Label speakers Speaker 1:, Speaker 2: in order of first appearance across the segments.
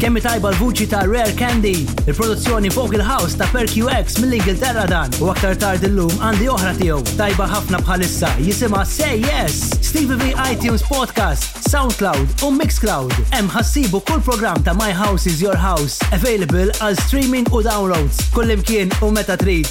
Speaker 1: Kemmi tajba l-vuċi ta' Rare Candy, il-produzzjoni fuq il-house ta' Per QX mill-Ingilterra dan u aktar tard illum għandi oħra tiegħu tajba ħafna bħalissa jisima Say Yes, Stevie V iTunes Podcast, SoundCloud u Mixcloud. Hemm ħassibu kull programm ta' My House is Your House available għal streaming u downloads kullimkien u meta trid.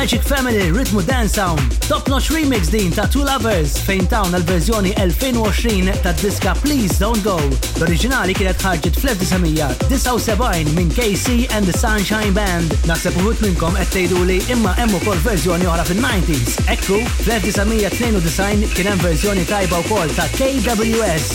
Speaker 1: Magic Family Ritmu Dance Sound. Top notch remix din ta' Two Lovers fejn tawna l-verżjoni 2020 ta' diska Please Don't Go. L-oriġinali kienet ħarġet fl-1979 minn KC and the Sunshine Band. Naħseb uħut minnkom qed tgħidu li imma hemm ukoll verżjoni oħra fin-90s. Ekku, fl-1992 kien hemm verżjoni tajba wkoll ta' KWS.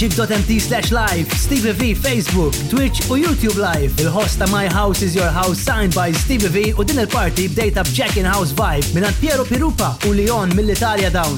Speaker 1: magic.mt slash live, Stevie V Facebook, Twitch u YouTube live. Il-host ta' My House is Your House signed by Stevie V u din il-party bdejta b'Jack in House Vibe minn Piero Pirupa u Leon mill-Italja
Speaker 2: dawn.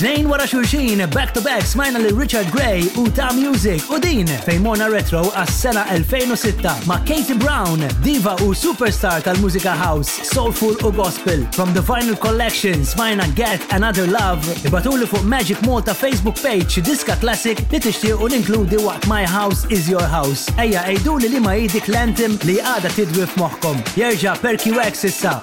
Speaker 1: Tnejn wara xulxin, back to back smajna lil Richard Gray u ta' Music u din fejn morna retro għas-sena 2006 ma' Katie Brown, diva u superstar tal-mużika house, soulful u gospel. From the vinyl collection smajna Get Another Love, ibatuli fuq Magic Malta Facebook page diska classic li tixtieq u ninkludi waqt My House is Your House. Ejja ejdu li li ma jidik l-anthem li għada tidwi f'moħħkom. Jerġa' Perky Wax issa.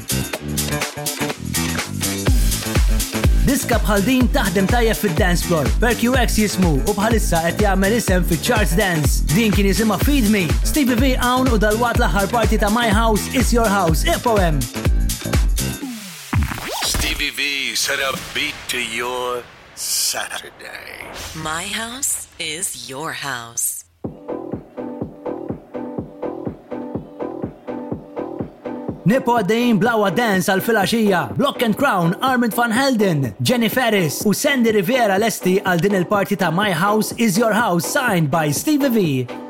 Speaker 1: Diska bħal din taħdem tajjeb fid-dance floor. PerQX jismu u bħalissa qed jagħmel isem fi charts dance. Din kien jisimha Feed Me. Stevie V hawn u dalwat l-aħħar parti ta' My House is Your House. Iqfgħu hemm.
Speaker 3: Stevie V set up beat to your Saturday.
Speaker 4: My house is your house.
Speaker 1: Nibqgħu għaddejjin bl-aqwa dance għal filgħaxija, Block and Crown, Armand Van Helden, Jenny Ferris u Sandy Riviera lesti għal din il-parti ta' My House Is Your House signed by Stevie Vee.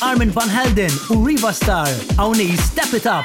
Speaker 1: Armand Van Helden u Riva
Speaker 5: Starr, hawn hi Step It Up!